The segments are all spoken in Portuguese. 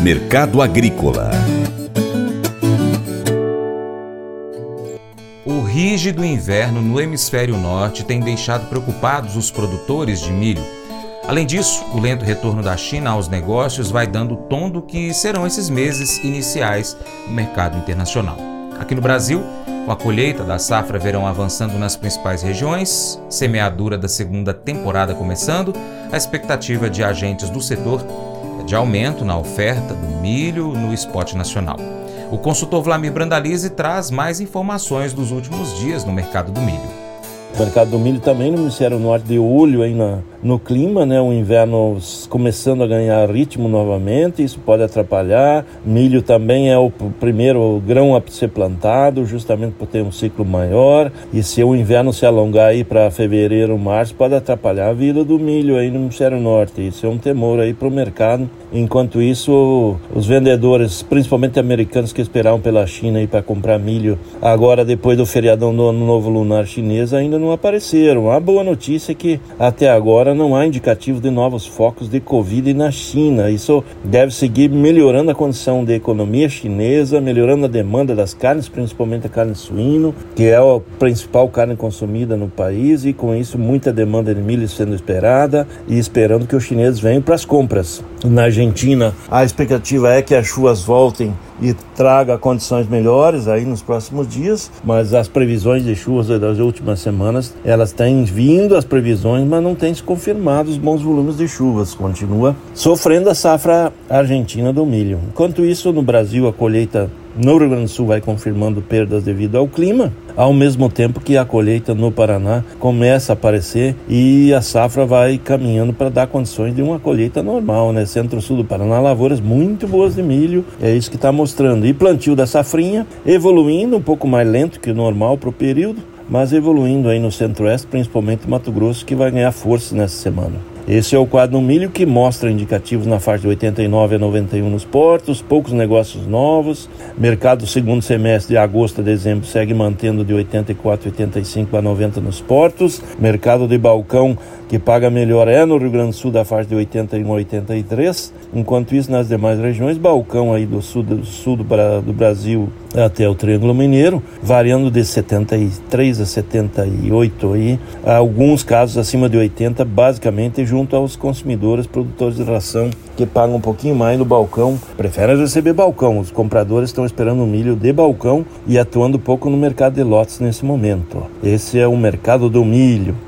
Mercado Agrícola O rígido inverno no hemisfério norte tem deixado preocupados os produtores de milho. Além disso, o lento retorno da China aos negócios vai dando o tom do que serão esses meses iniciais no mercado internacional. Aqui no Brasil, com a colheita da safra verão avançando nas principais regiões, semeadura da segunda temporada começando, a expectativa de agentes do setor de aumento na oferta do milho no esporte nacional. O consultor Vlamir Brandalize traz mais informações dos últimos dias no mercado do milho. Mercado do milho também no Ministério Norte de olho aí na, no clima, né? O inverno começando a ganhar ritmo novamente, isso pode atrapalhar. Milho também é o primeiro grão a ser plantado, justamente por ter um ciclo maior. E se o inverno se alongar aí para fevereiro, março, pode atrapalhar a vida do milho aí no Ministério Norte. Isso é um temor aí para o mercado. Enquanto isso, os vendedores, principalmente americanos que esperavam pela China aí para comprar milho, agora depois do feriadão do Ano Novo Lunar chinês, ainda não apareceram. A boa notícia é que até agora não há indicativo de novos focos de Covid na China. Isso deve seguir melhorando a condição da economia chinesa, melhorando a demanda das carnes, principalmente a carne suíno, que é a principal carne consumida no país, e com isso muita demanda de milho sendo esperada e esperando que os chineses venham para as compras. Na Argentina, a expectativa é que as chuvas voltem e traga condições melhores aí nos próximos dias, mas as previsões de chuvas das últimas semanas, elas têm vindo as previsões, mas não têm se confirmado os bons volumes de chuvas. Continua sofrendo a safra argentina do milho. Enquanto isso, no Brasil, a colheita no Rio Grande do Sul vai confirmando perdas devido ao clima, ao mesmo tempo que a colheita no Paraná começa a aparecer e a safra vai caminhando para dar condições de uma colheita normal, né? Centro-sul do Paraná, lavouras muito boas de milho, é isso que está mostrando. E plantio da safrinha evoluindo um pouco mais lento que o normal para o período, mas evoluindo aí no centro-oeste, principalmente Mato Grosso, que vai ganhar força nessa semana. Esse é o quadro milho que mostra indicativos na faixa de 89 a 91 nos portos, poucos negócios novos. Mercado segundo semestre de agosto a dezembro segue mantendo de 84 85 a 90 nos portos. Mercado de balcão que paga melhor é no Rio Grande do Sul da faixa de 81 a 83. Enquanto isso, nas demais regiões, balcão aí do sul do, sul do, do Brasil até o Triângulo Mineiro, variando de 73 a 78 aí, alguns casos acima de 80, basicamente junto aos consumidores, produtores de ração que pagam um pouquinho mais no balcão, preferem receber balcão. Os compradores estão esperando milho de balcão e atuando pouco no mercado de lotes nesse momento. Esse é o mercado do milho.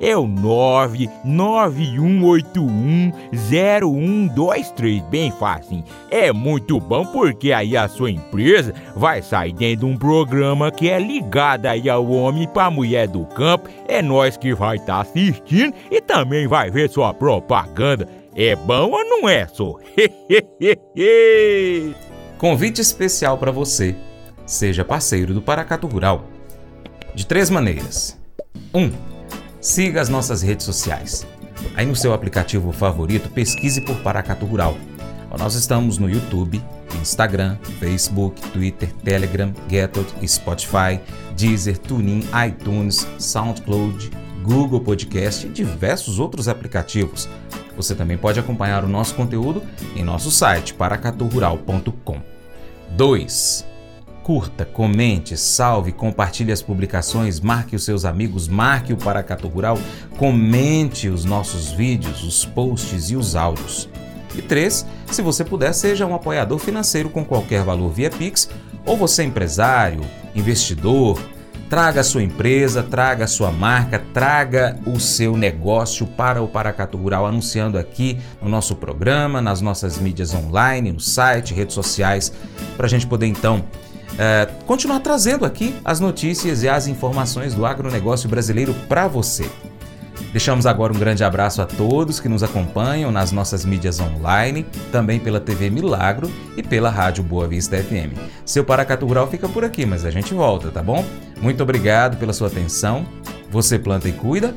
é o 991810123. Bem fácil. É muito bom porque aí a sua empresa vai sair dentro de um programa que é ligado aí ao homem para mulher do campo. É nós que vai estar tá assistindo e também vai ver sua propaganda. É bom ou não é, só? Convite especial para você seja parceiro do Paracato Rural. De três maneiras. 1. Um, siga as nossas redes sociais. Aí no seu aplicativo favorito, pesquise por Paracato Rural. Nós estamos no YouTube, Instagram, Facebook, Twitter, Telegram, Getot, Spotify, Deezer, TuneIn, iTunes, SoundCloud, Google Podcast e diversos outros aplicativos. Você também pode acompanhar o nosso conteúdo em nosso site paracaturural.com. 2 curta, comente, salve, compartilhe as publicações, marque os seus amigos, marque o Paracatu Rural, comente os nossos vídeos, os posts e os áudios. E três, se você puder, seja um apoiador financeiro com qualquer valor via Pix, ou você é empresário, investidor, traga a sua empresa, traga a sua marca, traga o seu negócio para o Paracatu Rural, anunciando aqui no nosso programa, nas nossas mídias online, no site, redes sociais, para a gente poder então é, continuar trazendo aqui as notícias e as informações do agronegócio brasileiro para você. Deixamos agora um grande abraço a todos que nos acompanham nas nossas mídias online, também pela TV Milagro e pela Rádio Boa Vista FM. Seu Paracatu Rural fica por aqui, mas a gente volta, tá bom? Muito obrigado pela sua atenção. Você planta e cuida,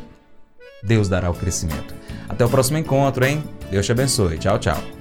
Deus dará o crescimento. Até o próximo encontro, hein? Deus te abençoe. Tchau, tchau.